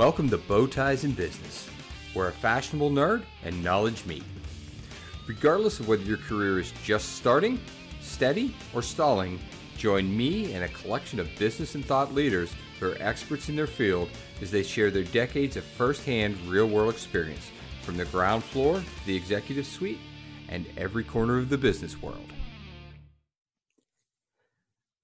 Welcome to Bow Ties in Business, where a fashionable nerd and knowledge meet. Regardless of whether your career is just starting, steady, or stalling, join me and a collection of business and thought leaders who are experts in their field as they share their decades of firsthand real world experience from the ground floor to the executive suite and every corner of the business world.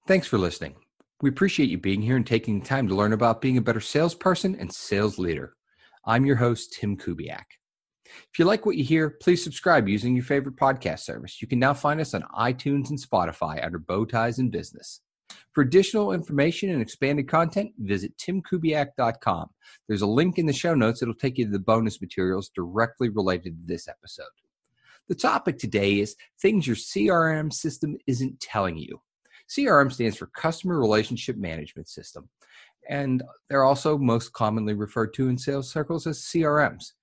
Thanks for listening. We appreciate you being here and taking the time to learn about being a better salesperson and sales leader. I'm your host, Tim Kubiak. If you like what you hear, please subscribe using your favorite podcast service. You can now find us on iTunes and Spotify under Bow Ties in Business. For additional information and expanded content, visit timkubiak.com. There's a link in the show notes that'll take you to the bonus materials directly related to this episode. The topic today is things your CRM system isn't telling you. CRM stands for Customer Relationship Management System, and they're also most commonly referred to in sales circles as CRMs.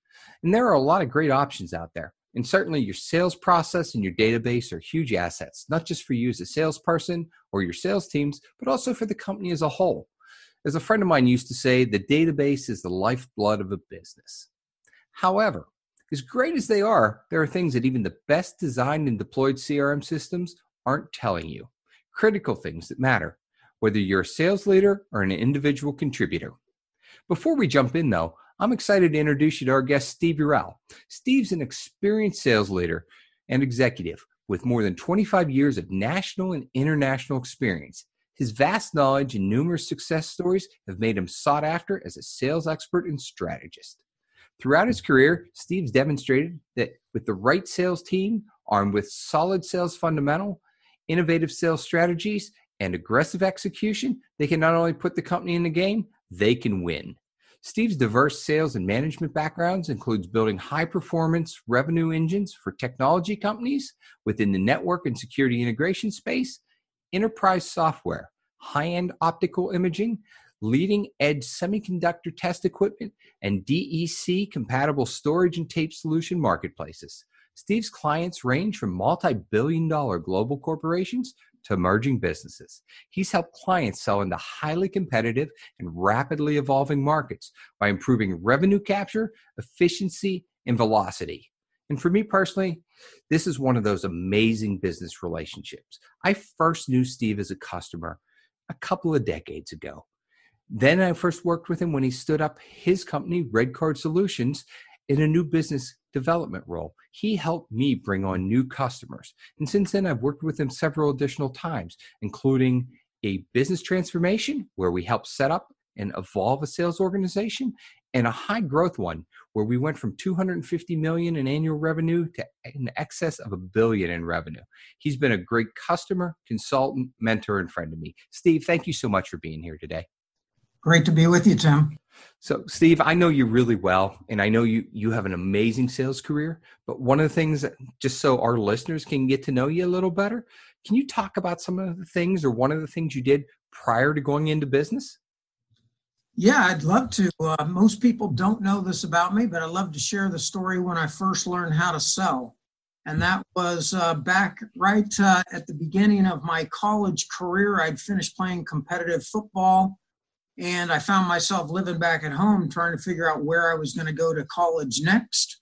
And there are a lot of great options out there. And certainly your sales process and your database are huge assets, not just for you as a salesperson or your sales teams, but also for the company as a whole. As a friend of mine used to say, the database is the lifeblood of a business. However, as great as they are, there are things that even the best designed and deployed CRM systems aren't telling you critical things that matter, whether you're a sales leader or an individual contributor. Before we jump in, though, I'm excited to introduce you to our guest, Steve Urel. Steve's an experienced sales leader and executive with more than 25 years of national and international experience. His vast knowledge and numerous success stories have made him sought after as a sales expert and strategist. Throughout his career, Steve's demonstrated that with the right sales team, armed with solid sales fundamental, innovative sales strategies, and aggressive execution, they can not only put the company in the game, they can win. Steve's diverse sales and management backgrounds includes building high performance revenue engines for technology companies within the network and security integration space, enterprise software, high-end optical imaging, leading edge semiconductor test equipment, and DEC compatible storage and tape solution marketplaces. Steve's clients range from multi billion dollar global corporations to emerging businesses. He's helped clients sell into highly competitive and rapidly evolving markets by improving revenue capture, efficiency, and velocity. And for me personally, this is one of those amazing business relationships. I first knew Steve as a customer a couple of decades ago. Then I first worked with him when he stood up his company, Red Card Solutions, in a new business development role. He helped me bring on new customers. And since then, I've worked with him several additional times, including a business transformation where we help set up and evolve a sales organization and a high growth one where we went from 250 million in annual revenue to in excess of a billion in revenue. He's been a great customer, consultant, mentor, and friend to me. Steve, thank you so much for being here today. Great to be with you, Tim. So, Steve, I know you really well, and I know you you have an amazing sales career. But one of the things, that, just so our listeners can get to know you a little better, can you talk about some of the things or one of the things you did prior to going into business? Yeah, I'd love to. Uh, most people don't know this about me, but I love to share the story when I first learned how to sell. And that was uh, back right uh, at the beginning of my college career. I'd finished playing competitive football and I found myself living back at home trying to figure out where I was going to go to college next.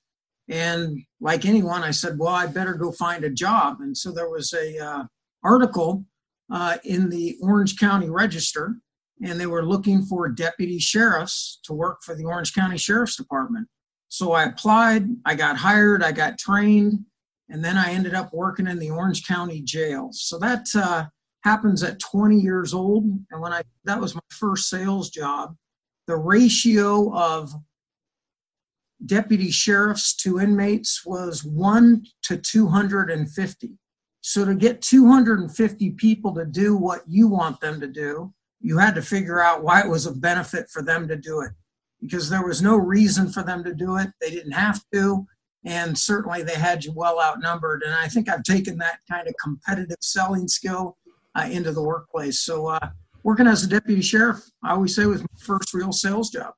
And like anyone, I said, well, I better go find a job. And so there was a uh, article uh, in the Orange County Register, and they were looking for deputy sheriffs to work for the Orange County Sheriff's Department. So I applied, I got hired, I got trained, and then I ended up working in the Orange County Jail. So that uh, happens at 20 years old. And when I, that was my first sales job, the ratio of deputy sheriffs to inmates was one to 250. So to get 250 people to do what you want them to do, you had to figure out why it was a benefit for them to do it because there was no reason for them to do it. They didn't have to. And certainly they had you well outnumbered. And I think I've taken that kind of competitive selling skill into the workplace. So uh, working as a deputy sheriff, I always say was my first real sales job.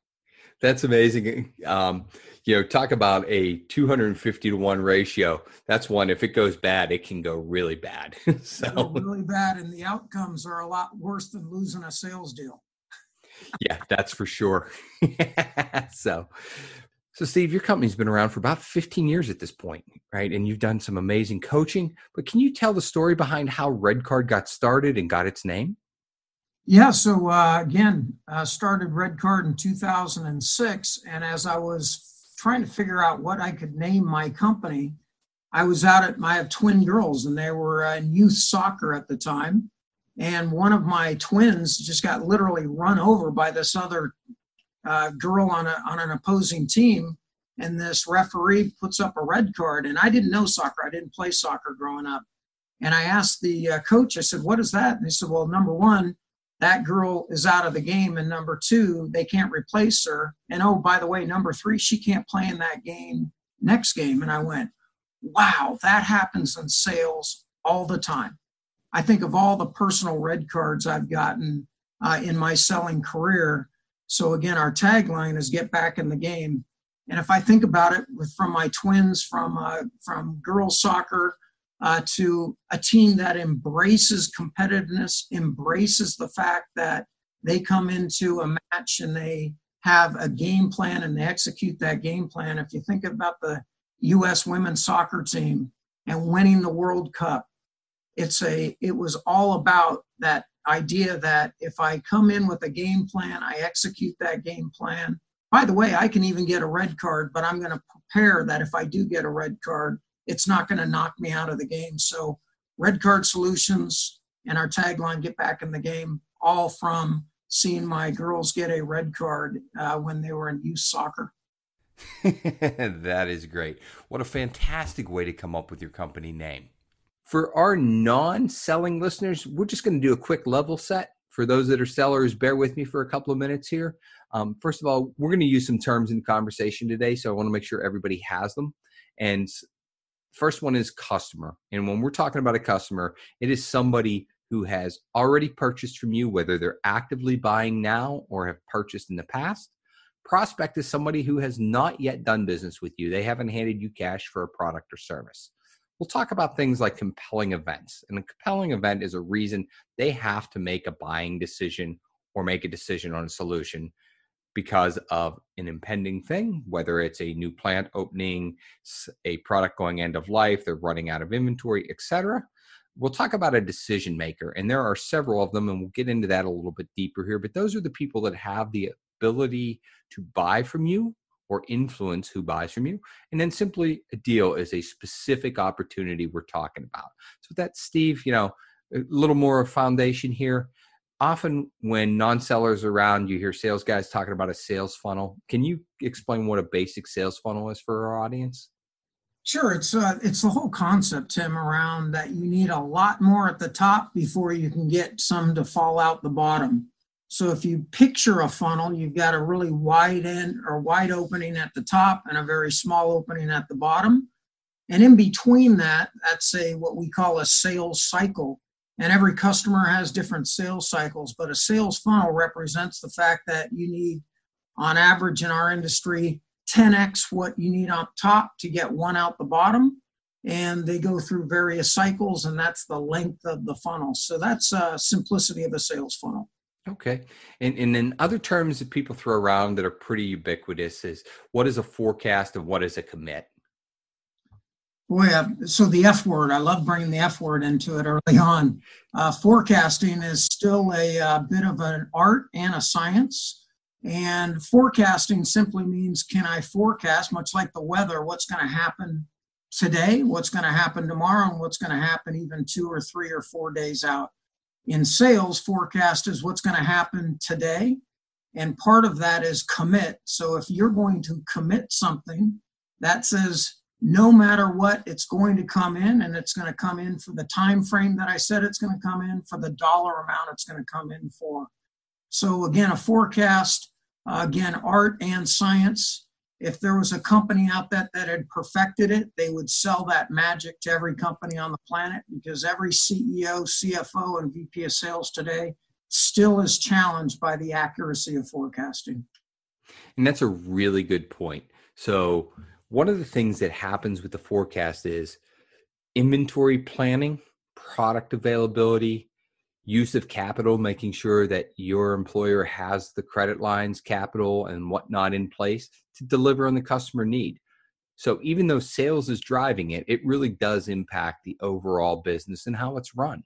That's amazing. Um, you know, talk about a 250 to one ratio. That's one. If it goes bad, it can go really bad. so really bad, and the outcomes are a lot worse than losing a sales deal. yeah, that's for sure. so, so Steve, your company's been around for about 15 years at this point, right? And you've done some amazing coaching. But can you tell the story behind how Red Card got started and got its name? Yeah, so uh, again, uh, started Red Card in 2006, and as I was trying to figure out what I could name my company, I was out at my twin girls, and they were in youth soccer at the time, and one of my twins just got literally run over by this other uh, girl on a on an opposing team, and this referee puts up a red card, and I didn't know soccer, I didn't play soccer growing up, and I asked the uh, coach, I said, "What is that?" And he said, "Well, number one." that girl is out of the game. And number two, they can't replace her. And oh, by the way, number three, she can't play in that game next game. And I went, wow, that happens in sales all the time. I think of all the personal red cards I've gotten uh, in my selling career. So again, our tagline is "Get back in the game." And if I think about it, with from my twins, from uh, from girls soccer uh, to a team that embraces competitiveness, embraces the fact that they come into a match and they have a game plan and they execute that game plan. If you think about the U.S. women's soccer team and winning the World Cup, it's a it was all about that idea that if I come in with a game plan, I execute that game plan. By the way, I can even get a red card, but I'm going to prepare that if I do get a red card, it's not going to knock me out of the game. So, Red Card Solutions and our tagline, Get Back in the Game, all from seeing my girls get a red card uh, when they were in youth soccer. that is great. What a fantastic way to come up with your company name. For our non selling listeners, we're just going to do a quick level set. For those that are sellers, bear with me for a couple of minutes here. Um, first of all, we're going to use some terms in conversation today, so I want to make sure everybody has them. And First one is customer. And when we're talking about a customer, it is somebody who has already purchased from you, whether they're actively buying now or have purchased in the past. Prospect is somebody who has not yet done business with you. They haven't handed you cash for a product or service. We'll talk about things like compelling events. And a compelling event is a reason they have to make a buying decision or make a decision on a solution because of an impending thing, whether it's a new plant opening, a product going end of life, they're running out of inventory, etc. We'll talk about a decision maker, and there are several of them, and we'll get into that a little bit deeper here. But those are the people that have the ability to buy from you or influence who buys from you. And then simply a deal is a specific opportunity we're talking about. So, with that, Steve, you know, a little more foundation here often when non-sellers around you hear sales guys talking about a sales funnel can you explain what a basic sales funnel is for our audience sure it's uh, it's the whole concept tim around that you need a lot more at the top before you can get some to fall out the bottom so if you picture a funnel you've got a really wide end or wide opening at the top and a very small opening at the bottom. And in between that that's a what we call a sales cycle. And every customer has different sales cycles but a sales funnel represents the fact that you need on average in our industry 10x what you need on top to get one out the bottom. And they go through various cycles and that's the length of the funnel. So that's uh, simplicity of a sales funnel okay and, and then other terms that people throw around that are pretty ubiquitous is what is a forecast and what is a commit Boy, so the F word, I love bringing the F word into it early on. Uh, forecasting is still a, a uh, bit of an art and a science. And forecasting simply means can I forecast, much like the weather, what's going to happen today, what's going to happen tomorrow, and what's going to happen even two or three or four days out. In sales, forecast is what's going to happen today. And part of that is commit. So if you're going to commit something, that says no matter what it's going to come in and it's going to come in for the time frame that i said it's going to come in for the dollar amount it's going to come in for so again a forecast uh, again art and science if there was a company out there that had perfected it they would sell that magic to every company on the planet because every ceo cfo and vp of sales today still is challenged by the accuracy of forecasting. And that's a really good point. So one of the things that happens with the forecast is inventory planning, product availability, use of capital, making sure that your employer has the credit lines, capital, and whatnot in place to deliver on the customer need. So even though sales is driving it, it really does impact the overall business and how it's run.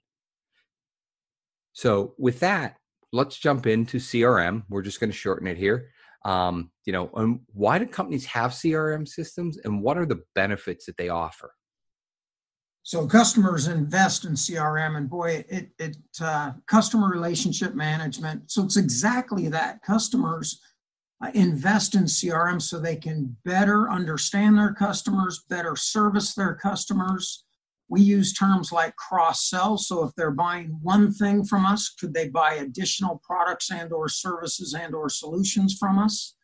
So with that, let's jump into CRM. We're just going to shorten it here. Um, you know, um, why do companies have CRM systems, and what are the benefits that they offer? So customers invest in CRM, and boy, it it uh, customer relationship management. So it's exactly that. Customers invest in CRM so they can better understand their customers, better service their customers. We use terms like cross sell. So if they're buying one thing from us, could they buy additional products and or services and or solutions from us?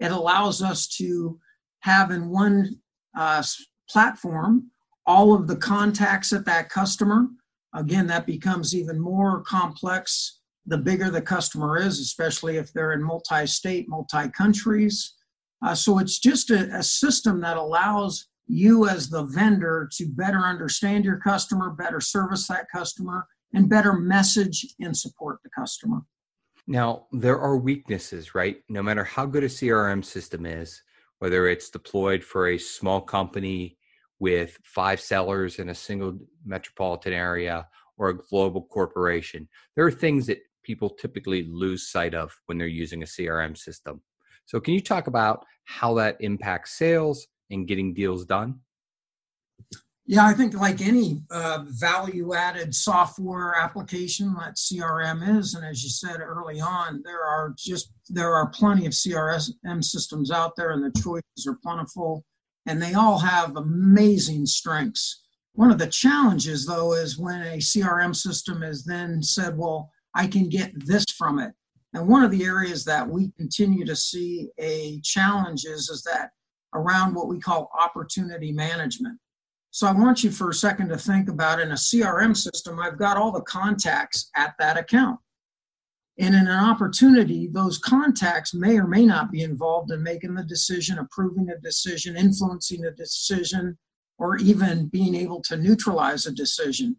It allows us to have in one uh, platform all of the contacts at that customer. Again, that becomes even more complex the bigger the customer is, especially if they're in multi state, multi countries. Uh, so it's just a, a system that allows you as the vendor to better understand your customer, better service that customer, and better message and support the customer. Now, there are weaknesses, right? No matter how good a CRM system is, whether it's deployed for a small company with five sellers in a single metropolitan area or a global corporation. There are things that people typically lose sight of when they're using a CRM system. So, can you talk about how that impacts sales and getting deals done? Yeah, I think like any uh, value added software application that CRM is, and as you said early on, there are just there are plenty of CRM systems out there, and the choices are plentiful and they all have amazing strengths. One of the challenges, though, is when a CRM system is then said, well, I can get this from it. And one of the areas that we continue to see a challenge is, is that around what we call opportunity management. So I want you for a second to think about in a CRM system, I've got all the contacts at that account. And in an opportunity, those contacts may or may not be involved in making the decision, approving a decision, influencing a decision, or even being able to neutralize a decision.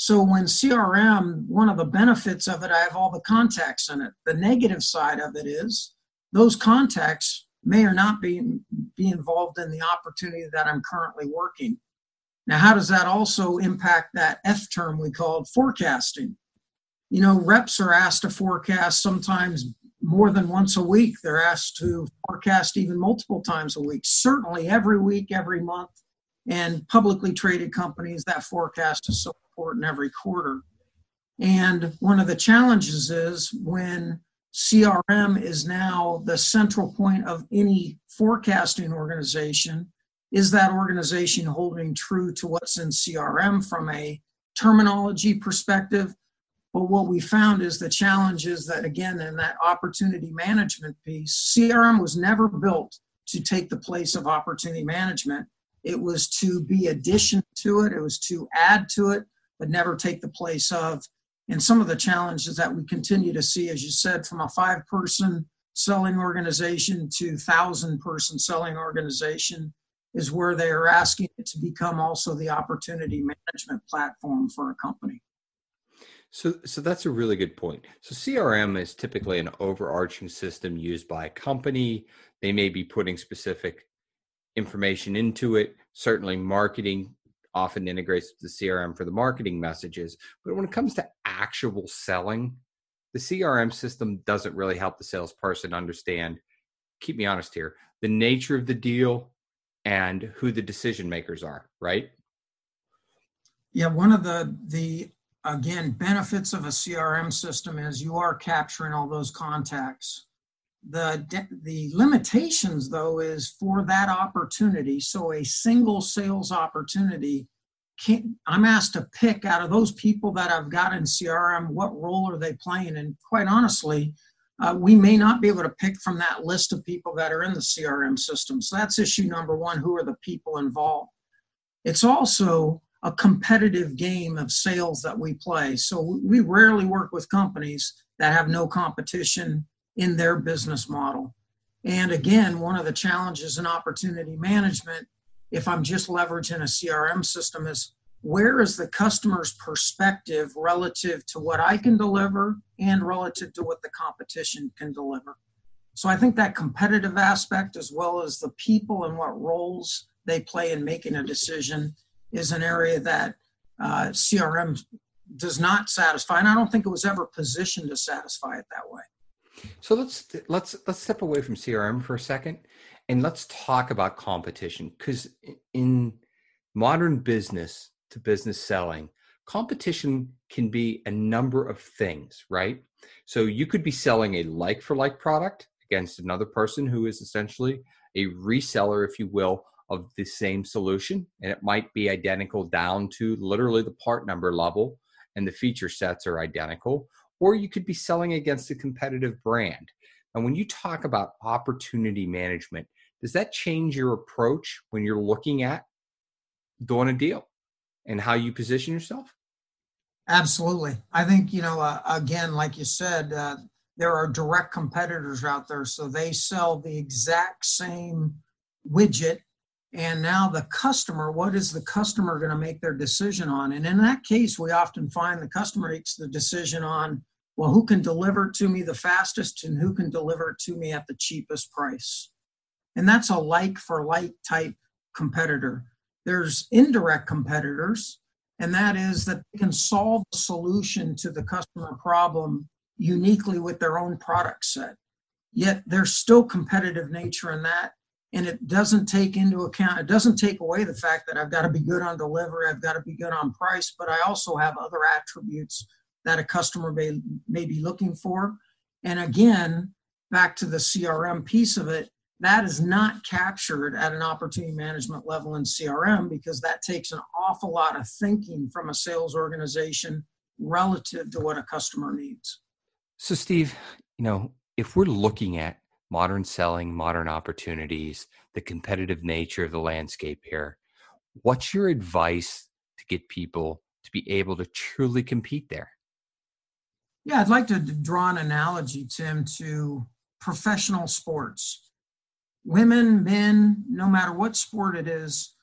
So when CRM, one of the benefits of it, I have all the contacts in it. The negative side of it is those contacts may or not be, be involved in the opportunity that I'm currently working. Now, how does that also impact that F term we called forecasting? you know, reps are asked to forecast sometimes more than once a week. They're asked to forecast even multiple times a week, certainly every week, every month. And publicly traded companies, that forecast is so important every quarter. And one of the challenges is when CRM is now the central point of any forecasting organization, is that organization holding true to what's in CRM from a terminology perspective? But what we found is the challenge is that, again, in that opportunity management piece, CRM was never built to take the place of opportunity management. It was to be addition to it, it was to add to it, but never take the place of. And some of the challenges that we continue to see, as you said, from a five person selling organization to thousand person selling organization is where they are asking it to become also the opportunity management platform for a company. So, so that's a really good point. So, CRM is typically an overarching system used by a company. They may be putting specific information into it. Certainly, marketing often integrates the CRM for the marketing messages. But when it comes to actual selling, the CRM system doesn't really help the salesperson understand. Keep me honest here: the nature of the deal and who the decision makers are. Right? Yeah, one of the the again, benefits of a CRM system is you are capturing all those contacts. The, the limitations, though, is for that opportunity. So a single sales opportunity, can, I'm asked to pick out of those people that I've got in CRM, what role are they playing? And quite honestly, uh, we may not be able to pick from that list of people that are in the CRM system. So that's issue number one. Who are the people involved? It's also a competitive game of sales that we play. So we rarely work with companies that have no competition in their business model. And again, one of the challenges in opportunity management, if I'm just leveraging a CRM system, is where is the customer's perspective relative to what I can deliver and relative to what the competition can deliver. So I think that competitive aspect, as well as the people and what roles they play in making a decision, is an area that uh, CRM does not satisfy, and I don't think it was ever positioned to satisfy it that way. So let's let's let's step away from CRM for a second, and let's talk about competition because in modern business to business selling, competition can be a number of things, right? So you could be selling a like for like product against another person who is essentially a reseller, if you will, of the same solution. And it might be identical down to literally the part number level and the feature sets are identical. Or you could be selling against a competitive brand. And when you talk about opportunity management, does that change your approach when you're looking at doing a deal and how you position yourself? Absolutely. I think, you know, uh, again, like you said, uh, there are direct competitors out there. So they sell the exact same widget. And now the customer, what is the customer going to make their decision on? And in that case, we often find the customer makes the decision on, well, who can deliver to me the fastest and who can deliver to me at the cheapest price. And that's a like for like type competitor. There's indirect competitors, and that is that they can solve the solution to the customer problem uniquely with their own product set. Yet there's still competitive nature in that. And it doesn't take into account, it doesn't take away the fact that I've got to be good on delivery, I've got to be good on price, but I also have other attributes that a customer may, may be looking for. And again, back to the CRM piece of it, that is not captured at an opportunity management level in CRM because that takes an awful lot of thinking from a sales organization relative to what a customer needs. So, Steve, you know, if we're looking at modern selling, modern opportunities, the competitive nature of the landscape here, what's your advice to get people to be able to truly compete there? Yeah, I'd like to draw an analogy, Tim, to professional sports. Women, men, no matter what sport it is,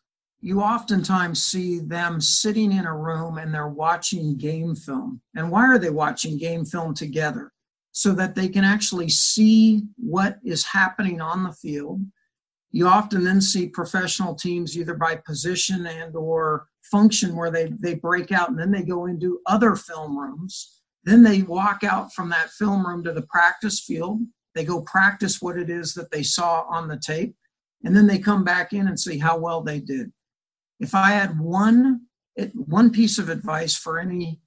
you oftentimes see them sitting in a room and they're watching game film. And why are they watching game film together? So that they can actually see what is happening on the field. You often then see professional teams either by position and or function where they, they break out and then they go into other film rooms. Then they walk out from that film room to the practice field. They go practice what it is that they saw on the tape. And then they come back in and see how well they did if I had one one piece of advice for any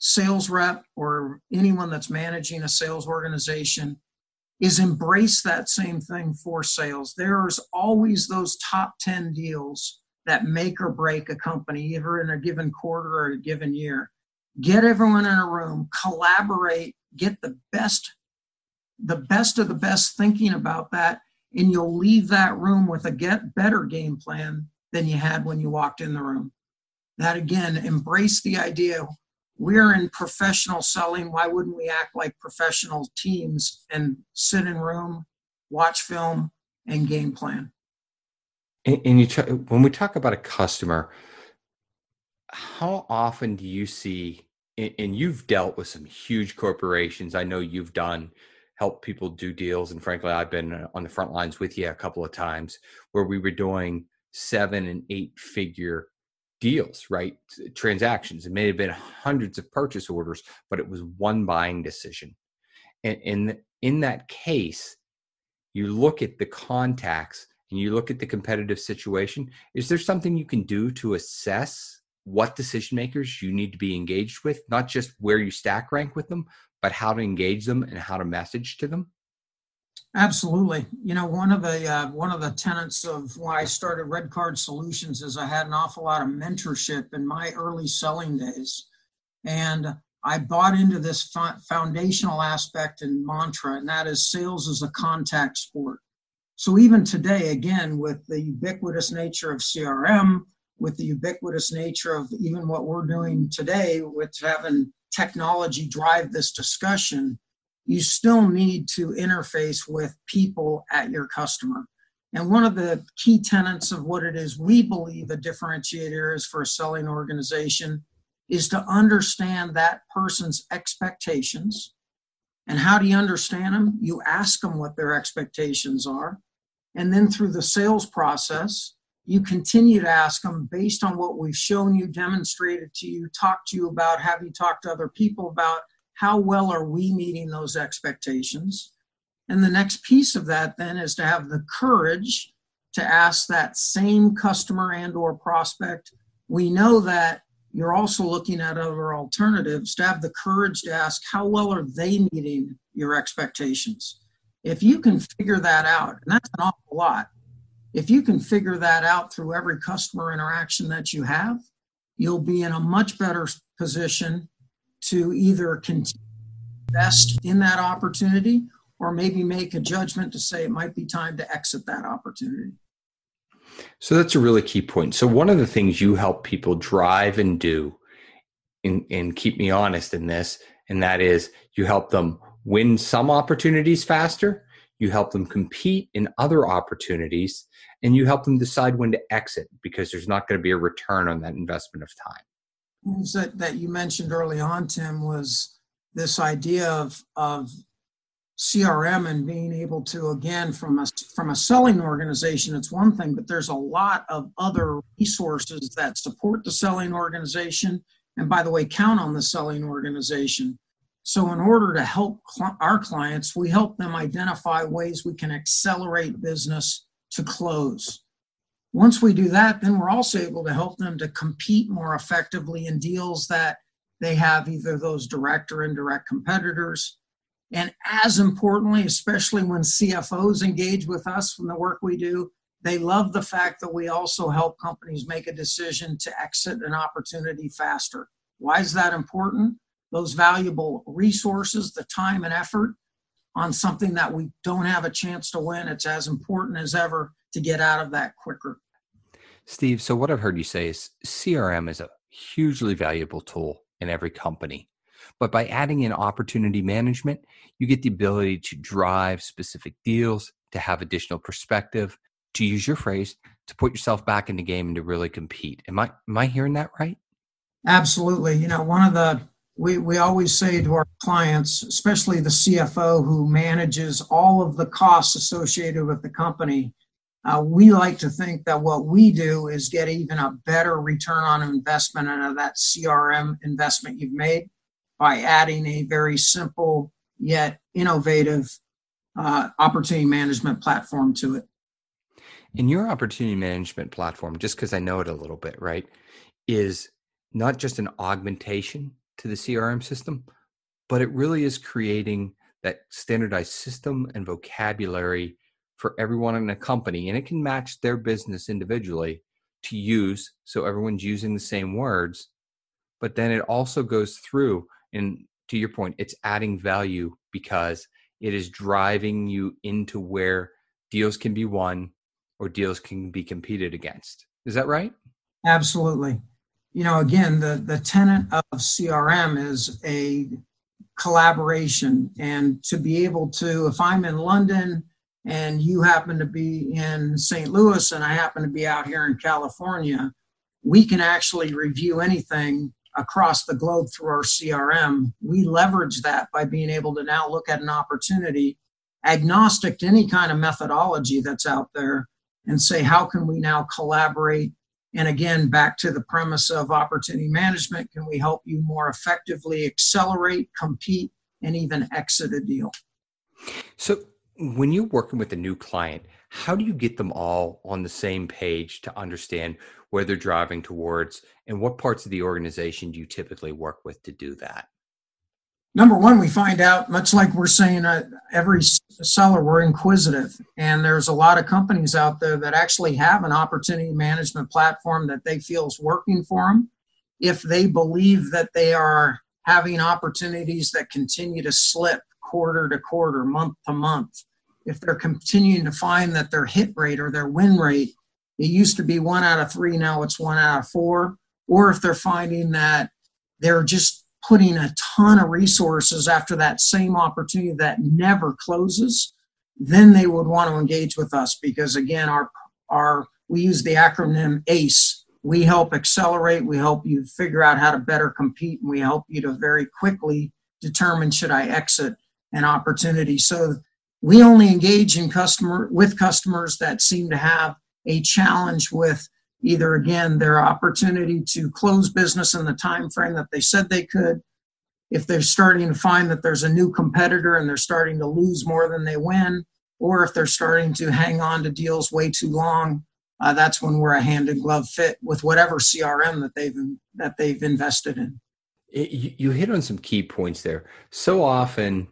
sales rep or anyone that's managing a sales organization is embrace that same thing for sales. There's always those top 10 deals that make or break a company, either in a given quarter or a given year. Get everyone in a room, collaborate, get the best, the best of the best thinking about that, and you'll leave that room with a get better game plan than you had when you walked in the room. That again, embrace the idea we're in professional selling. Why wouldn't we act like professional teams and sit in room, watch film, and game plan? And, and you when we talk about a customer, how often do you see? And you've dealt with some huge corporations. I know you've done help people do deals, and frankly, I've been on the front lines with you a couple of times where we were doing seven and eight figure deals, right? Transactions. It may have been hundreds of purchase orders, but it was one buying decision. And in in that case, you look at the contacts and you look at the competitive situation. Is there something you can do to assess what decision makers you need to be engaged with, not just where you stack rank with them, but how to engage them and how to message to them? Absolutely. You know, one of the uh, one of the tenets of why I started Red Card Solutions is I had an awful lot of mentorship in my early selling days, and I bought into this foundational aspect and mantra, and that is sales is a contact sport. So even today, again, with the ubiquitous nature of CRM, with the ubiquitous nature of even what we're doing today, with having technology drive this discussion you still need to interface with people at your customer. And one of the key tenets of what it is we believe a differentiator is for a selling organization is to understand that person's expectations. And how do you understand them? You ask them what their expectations are. And then through the sales process, you continue to ask them based on what we've shown you, demonstrated to you, talked to you about, have you talked to other people about how well are we meeting those expectations? And the next piece of that then is to have the courage to ask that same customer and or prospect. We know that you're also looking at other alternatives to have the courage to ask how well are they meeting your expectations if you can figure that out and that's an awful lot if you can figure that out through every customer interaction that you have you'll be in a much better position to either invest in that opportunity or maybe make a judgment to say it might be time to exit that opportunity so that's a really key point. So one of the things you help people drive and do and, and keep me honest in this, and that is you help them win some opportunities faster, you help them compete in other opportunities, and you help them decide when to exit because there's not going to be a return on that investment of time. That, that you mentioned early on, Tim, was this idea of, of CRM and being able to again from a from a selling organization it's one thing but there's a lot of other resources that support the selling organization. And by the way count on the selling organization. So in order to help cl- our clients we help them identify ways we can accelerate business to close once we do that then we're also able to help them to compete more effectively in deals that they have either those direct or indirect competitors and as importantly, especially when CFOs engage with us from the work we do, they love the fact that we also help companies make a decision to exit an opportunity faster. Why is that important? Those valuable resources, the time and effort on something that we don't have a chance to win, it's as important as ever to get out of that quicker. Steve, so what I've heard you say is CRM is a hugely valuable tool in every company. But by adding in opportunity management, you get the ability to drive specific deals, to have additional perspective, to use your phrase, to put yourself back in the game and to really compete. Am I am I hearing that right? Absolutely. You know, one of the we, we always say to our clients, especially the CFO who manages all of the costs associated with the company, uh, we like to think that what we do is get even a better return on investment out of that CRM investment you've made by adding a very simple yet innovative uh, opportunity management platform to it. In your opportunity management platform, just because I know it a little bit, right, is not just an augmentation to the CRM system, but it really is creating that standardized system and vocabulary for everyone in a company. And it can match their business individually to use so everyone's using the same words. But then it also goes through and to your point it's adding value because it is driving you into where deals can be won or deals can be competed against is that right absolutely you know again the the tenet of crm is a collaboration and to be able to if i'm in london and you happen to be in st louis and i happen to be out here in california we can actually review anything across the globe through our CRM. We leverage that by being able to now look at an opportunity agnostic to any kind of methodology that's out there and say, how can we now collaborate? And again, back to the premise of opportunity management, can we help you more effectively accelerate, compete, and even exit a deal? So, when you're working with a new client, how do you get them all on the same page to understand where they're driving towards? And what parts of the organization do you typically work with to do that? Number one we find out much like we're saying uh, every seller we're inquisitive. And there's a lot of companies out there that actually have an opportunity management platform that they feel is working for them if they believe that they are having opportunities that continue to slip quarter to quarter month to month if they're continuing to find that their hit rate or their win rate it used to be one out of three, now it's one out of four. Or if they're finding that they're just putting a ton of resources after that same opportunity that never closes, then they would want to engage with us because again, our our we use the acronym ACE. We help accelerate, we help you figure out how to better compete, and we help you to very quickly determine should I exit an opportunity. So we only engage in customer with customers that seem to have a challenge with either again their opportunity to close business in the time frame that they said they could. If they're starting to find that there's a new competitor and they're starting to lose more than they win or if they're starting to hang on to deals way too long uh, that's when we're a hand in glove fit with whatever crm that they've that they've invested in. You hit on some key points there. So often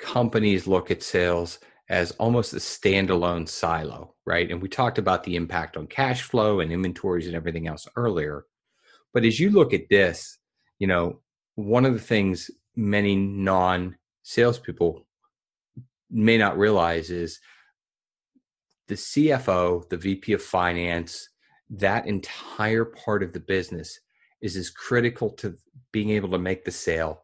companies look at sales as almost a standalone silo, right? And we talked about the impact on cash flow and inventories and everything else earlier. But as you look at this, you know, one of the things many non salespeople may not realize is the CFO, the VP of finance, that entire part of the business is as critical to being able to make the sale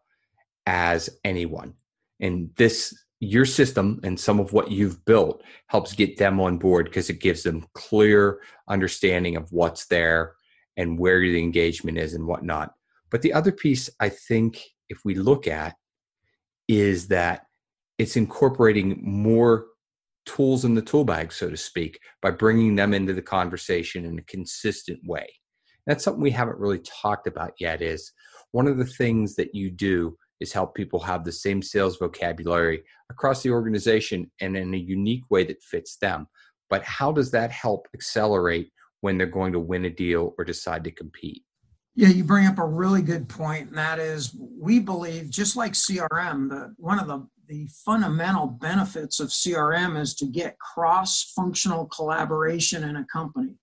as anyone. And this your system and some of what you've built helps get them on board because it gives them clear understanding of what's there and where the engagement is and whatnot. But the other piece I think if we look at is that it's incorporating more tools in the tool bag, so to speak, by bringing them into the conversation in a consistent way. That's something we haven't really talked about yet is one of the things that you do is help people have the same sales vocabulary across the organization and in a unique way that fits them. But how does that help accelerate when they're going to win a deal or decide to compete? Yeah, you bring up a really good point, and that is we believe, just like CRM, that one of the, the fundamental benefits of CRM is to get cross functional collaboration in a company.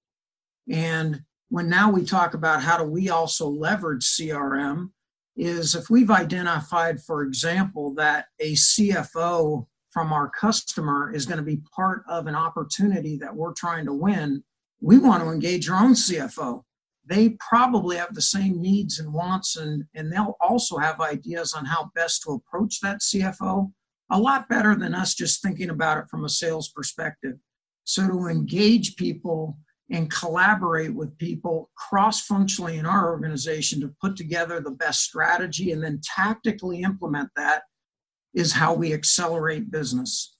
And when now we talk about how do we also leverage CRM, is if we've identified, for example, that a CFO from our customer is going to be part of an opportunity that we're trying to win, we want to engage our own CFO. They probably have the same needs and wants, and, and they'll also have ideas on how best to approach that CFO a lot better than us just thinking about it from a sales perspective. So, to engage people and collaborate with people cross functionally in our organization to put together the best strategy and then tactically implement that is how we accelerate business.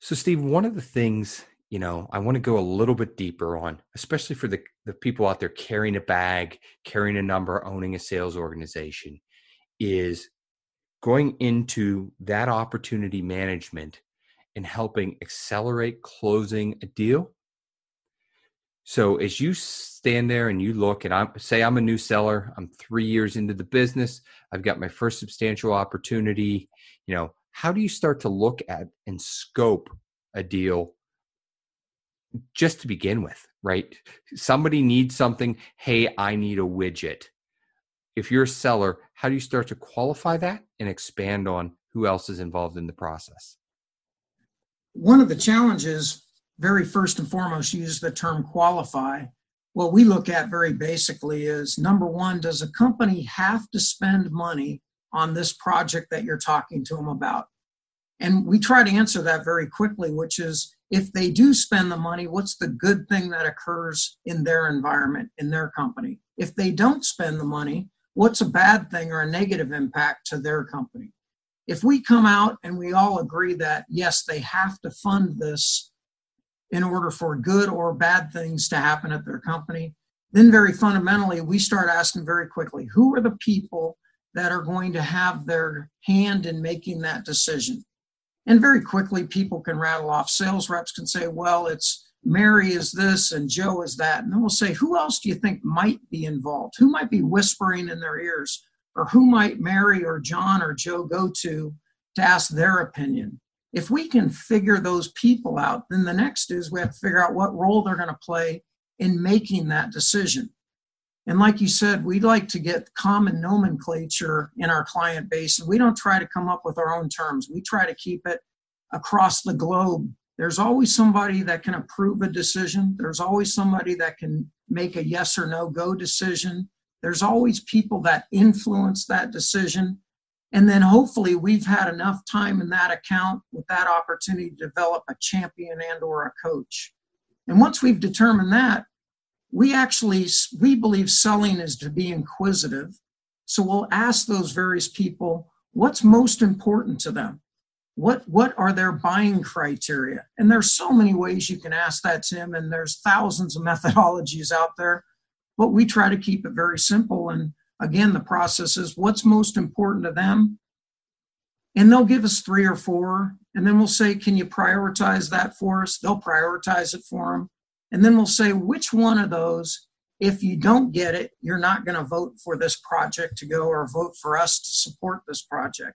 So, Steve, one of the things you know I want to go a little bit deeper on, especially for the, the people out there carrying a bag, carrying a number, owning a sales organization, is going into that opportunity management and helping accelerate closing a deal so as you stand there and you look, and I say I'm a new seller, I'm three years into the business, I've got my first substantial opportunity. You know, how do you start to look at and scope a deal just to begin with, right? Somebody needs something. Hey, I need a widget. If you're a seller, how do you start to qualify that and expand on who else is involved in the process? One of the challenges very first and foremost use the term qualify. What we look at very basically is number one, does a company have to spend money on this project that you're talking to them about? And we try to answer that very quickly, which is if they do spend the money, what's the good thing that occurs in their environment, in their company? If they don't spend the money, what's a bad thing or a negative impact to their company? If we come out and we all agree that, yes, they have to fund this in order for good or bad things to happen at their company. Then, very fundamentally, we start asking very quickly who are the people that are going to have their hand in making that decision? And very quickly, people can rattle off. Sales reps can say, well, it's Mary is this and Joe is that. And then we'll say, who else do you think might be involved? Who might be whispering in their ears? Or who might Mary or John or Joe go to to ask their opinion? If we can figure those people out, then the next is we have to figure out what role they're going to play in making that decision. And like you said, we like to get common nomenclature in our client base, and we don't try to come up with our own terms. We try to keep it across the globe. There's always somebody that can approve a decision, there's always somebody that can make a yes or no go decision. There's always people that influence that decision. And then hopefully we've had enough time in that account with that opportunity to develop a champion and or a coach. And once we've determined that, we actually we believe selling is to be inquisitive. So we'll ask those various people what's most important to them. What what are their buying criteria? And there's so many ways you can ask that, Tim, and there's thousands of methodologies out there. But we try to keep it very simple and again, the process is what's most important to them. And they'll give us three or four. And then we'll say, can you prioritize that for us? They'll prioritize it for them. And then we'll say, which one of those, if you don't get it, you're not going to vote for this project to go or vote for us to support this project.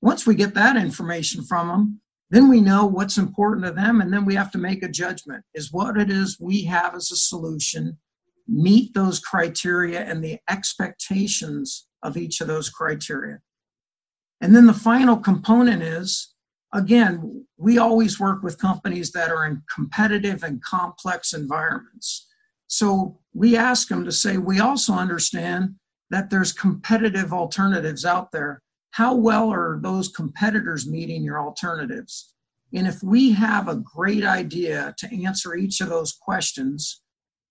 Once we get that information from them, then we know what's important to them. And then we have to make a judgment is what it is we have as a solution meet those criteria and the expectations of each of those criteria. And then the final component is again, we always work with companies that are in competitive and complex environments. So we ask them to say, we also understand that there's competitive alternatives out there. How well are those competitors meeting your alternatives? And if we have a great idea to answer each of those questions,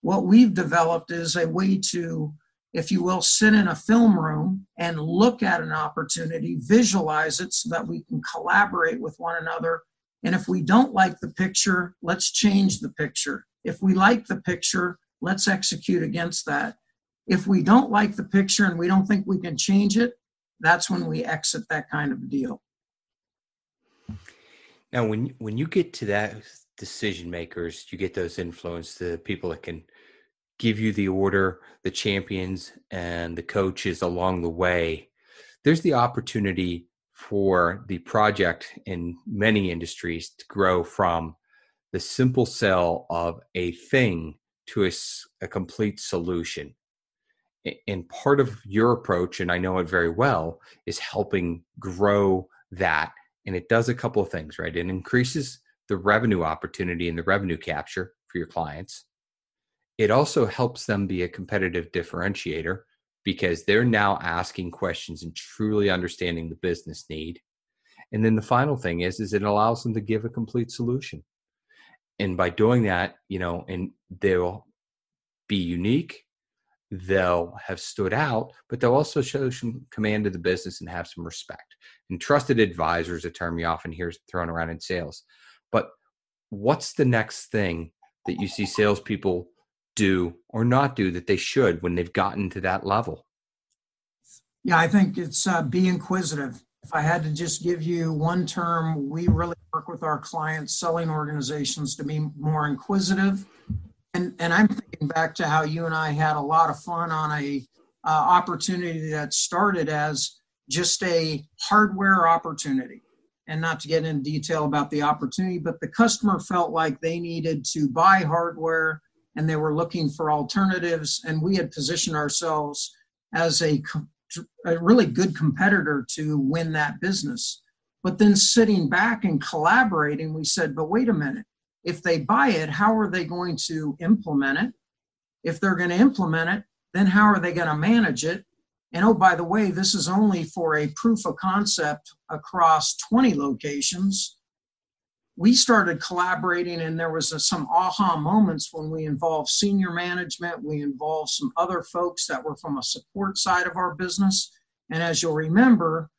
what we've developed is a way to, if you will, sit in a film room and look at an opportunity, visualize it so that we can collaborate with one another. And if we don't like the picture, let's change the picture. If we like the picture, let's execute against that. If we don't like the picture and we don't think we can change it, that's when we exit that kind of deal. Now, when when you get to that decision makers, you get those influence, the people that can give you the order, the champions, and the coaches along the way. There's the opportunity for the project in many industries to grow from the simple sell of a thing to a, a complete solution. And part of your approach, and I know it very well, is helping grow that. And it does a couple of things, right? It increases the revenue opportunity and the revenue capture for your clients. It also helps them be a competitive differentiator because they're now asking questions and truly understanding the business need. And then the final thing is, is it allows them to give a complete solution. And by doing that, you know, and they'll be unique, they'll have stood out, but they'll also show some command of the business and have some respect. And trusted advisor is a term you often hear thrown around in sales. But what's the next thing that you see salespeople do or not do that they should when they've gotten to that level? Yeah, I think it's uh, be inquisitive. If I had to just give you one term, we really work with our clients, selling organizations, to be more inquisitive. And, and I'm thinking back to how you and I had a lot of fun on a uh, opportunity that started as just a hardware opportunity and not to get into detail about the opportunity, but the customer felt like they needed to buy hardware and they were looking for alternatives. And we had positioned ourselves as a, a really good competitor to win that business. But then sitting back and collaborating, we said, but wait a minute. If they buy it, how are they going to implement it? If they're going to implement it, then how are they going to manage it? And oh, by the way, this is only for a proof of concept across 20 locations. We started collaborating, and there was a, some aha moments when we involved senior management. We involved some other folks that were from a support side of our business. And as you'll remember,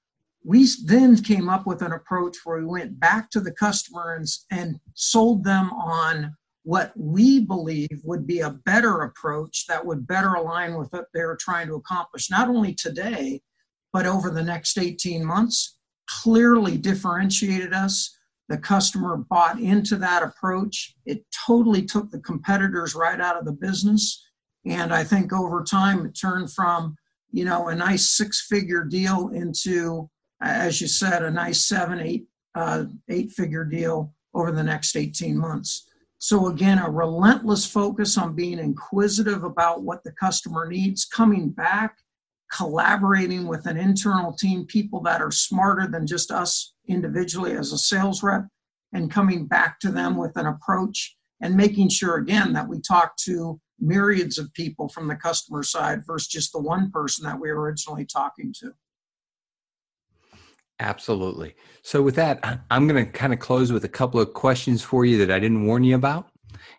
we then came up with an approach where we went back to the customer and, and sold them on what we believe would be a better approach that would better align with what they're trying to accomplish, not only today, but over the next 18 months, clearly differentiated us. The customer bought into that approach. It totally took the competitors right out of the business. And I think over time, it turned from, you know, a nice six figure deal into, as you said, a nice seven, eight, uh, eight figure deal over the next 18 months. So, again, a relentless focus on being inquisitive about what the customer needs, coming back, collaborating with an internal team, people that are smarter than just us individually as a sales rep, and coming back to them with an approach and making sure, again, that we talk to myriads of people from the customer side versus just the one person that we were originally talking to. Absolutely. So, with that, I'm going to kind of close with a couple of questions for you that I didn't warn you about.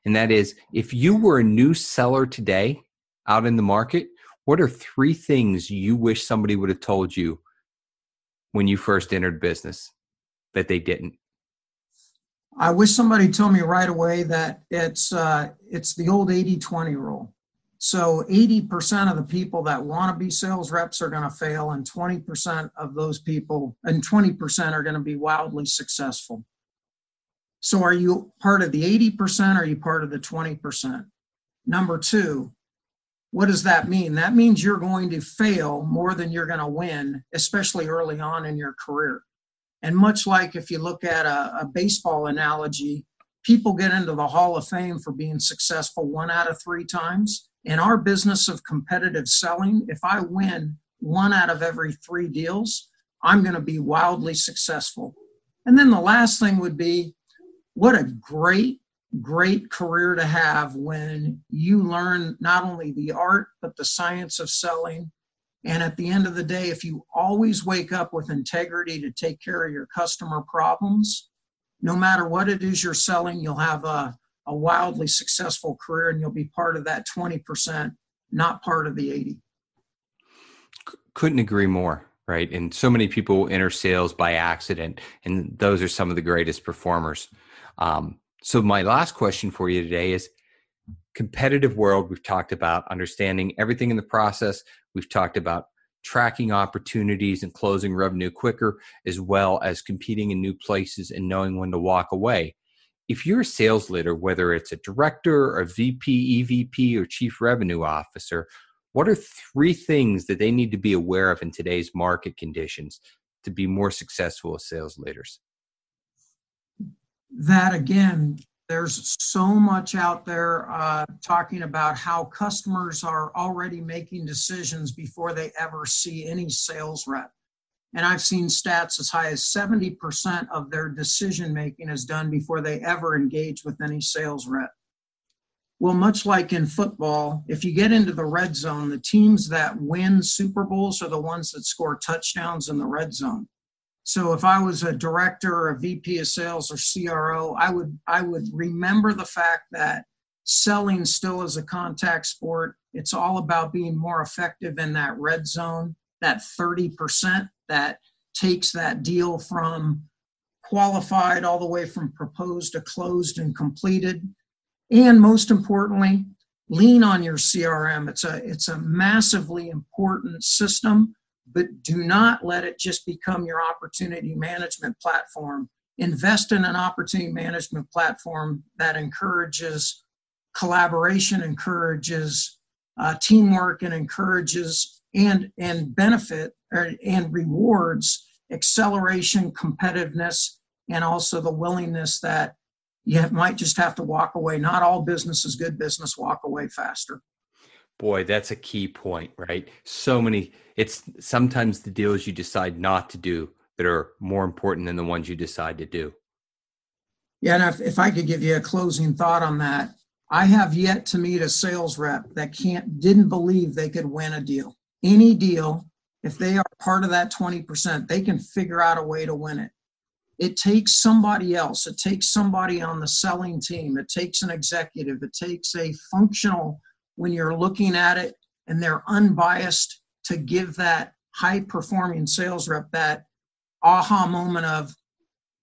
And that is if you were a new seller today out in the market, what are three things you wish somebody would have told you when you first entered business that they didn't? I wish somebody told me right away that it's uh, it's the old 80-20 rule. So 80% of the people that want to be sales reps are going to fail, and 20% of those people and 20% are going to be wildly successful. So are you part of the 80%? Or are you part of the 20%? Number two, what does that mean? That means you're going to fail more than you're going to win, especially early on in your career. And much like if you look at a, a baseball analogy, people get into the Hall of Fame for being successful one out of three times in our business of competitive selling, if I win one out of every three deals, I'm going to be wildly successful. And then the last thing would be what a great, great career to have when you learn not only the art, but the science of selling. And at the end of the day, if you always wake up with integrity to take care of your customer problems, no matter what it is you're selling, you'll have a, a wildly successful career and you'll be part of that 20%, not part of the 80. Couldn't agree more, right? And so many people enter sales by accident, and those are some of the greatest performers. Um, so my last question for you today is competitive world we've talked about understanding everything in the process we've talked about tracking opportunities and closing revenue quicker as well as competing in new places and knowing when to walk away if you're a sales leader, whether it's a director or VP, EVP, or chief revenue officer, what are three things that they need to be aware of in today's market conditions to be more successful as sales leaders? That again, there's so much out there uh, talking about how customers are already making decisions before they ever see any sales rep. And I've seen stats as high as 70% of their decision making is done before they ever engage with any sales rep. Well, much like in football, if you get into the red zone, the teams that win Super Bowls are the ones that score touchdowns in the red zone. So if I was a director or a VP of sales or CRO, I would I would remember the fact that selling still is a contact sport. It's all about being more effective in that red zone, that 30% that takes that deal from qualified all the way from proposed to closed and completed. And most importantly, lean on your CRM. It's a it's a massively important system, but do not let it just become your opportunity management platform. Invest in an opportunity management platform that encourages collaboration, encourages uh, teamwork, and encourages and and benefit and rewards acceleration, competitiveness, and also the willingness that you might just have to walk away. Not all business is good business. Walk away faster. Boy, that's a key point, right? So many. It's sometimes the deals you decide not to do that are more important than the ones you decide to do. Yeah, and if, if I could give you a closing thought on that, I have yet to meet a sales rep that can't didn't believe they could win a deal any deal, if they are part of that 20%, they can figure out a way to win it. It takes somebody else, it takes somebody on the selling team, it takes an executive, it takes a functional when you're looking at it and they're unbiased to give that high performing sales rep that aha moment of,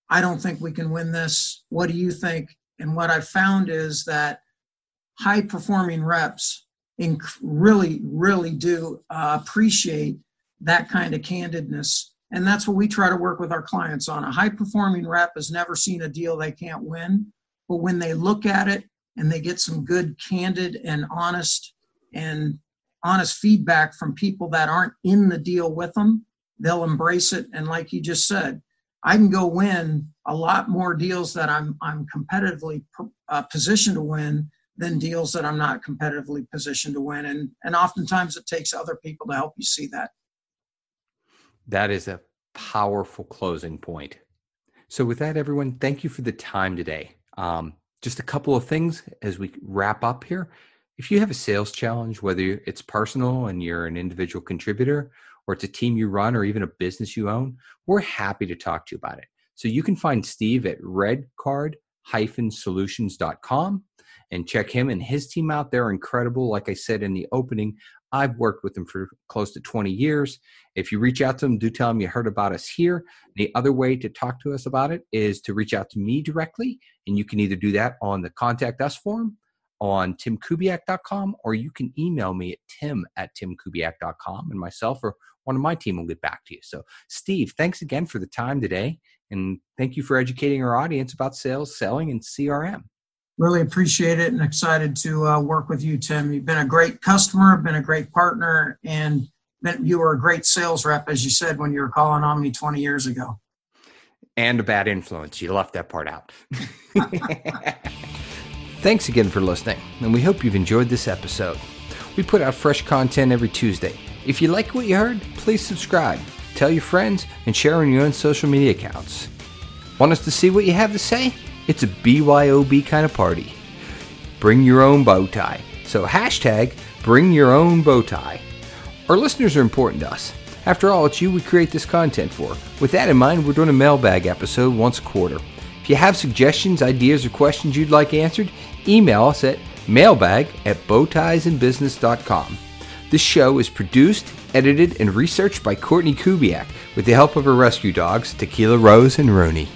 I don't think we can win this. What do you think? And what I found is that high performing reps really, really do uh, appreciate that kind of candidness. And that's what we try to work with our clients on. A high performing rep has never seen a deal they can't win. But when they look at it and they get some good, candid, and honest and honest feedback from people that aren't in the deal with them, they'll embrace it. And like you just said, I can go win a lot more deals that I'm I'm competitively uh, positioned to win than deals that I'm not competitively positioned to win. And and oftentimes it takes other people to help you see that. That is a powerful closing point. So with that, everyone, thank you for the time today. Um, just a couple of things as we wrap up here. If you have a sales challenge, whether it's personal and you're an individual contributor, or it's a team you run or even a business you own, we're happy to talk to you about it. So you can find Steve at redcard-solutions.com and check him and his team out. They're incredible. Like I said in the opening, I've worked with them for close to 20 years. If you reach out to them, do tell them you heard about us here. The other way to talk to us about it is to reach out to me directly, and you can either do that on the contact us form on timkubiak.com or you can email me at tim at timkubiak.com and myself or one of my team will get back to you. So, Steve, thanks again for the time today. And thank you for educating our audience about sales, selling, and CRM. Really appreciate it and excited to uh, work with you, Tim. You've been a great customer, been a great partner, and been, you were a great sales rep, as you said, when you were calling on me 20 years ago. And a bad influence. You left that part out. Thanks again for listening, and we hope you've enjoyed this episode. We put out fresh content every Tuesday. If you like what you heard, please subscribe, tell your friends, and share on your own social media accounts. Want us to see what you have to say? It's a BYOB kind of party. Bring your own bow tie. So hashtag bring your own bow tie. Our listeners are important to us. After all, it's you we create this content for. With that in mind, we're doing a mailbag episode once a quarter. If you have suggestions, ideas, or questions you'd like answered, email us at mailbag at bowtiesandbusiness.com. This show is produced, edited, and researched by Courtney Kubiak with the help of her rescue dogs, Tequila Rose and Rooney.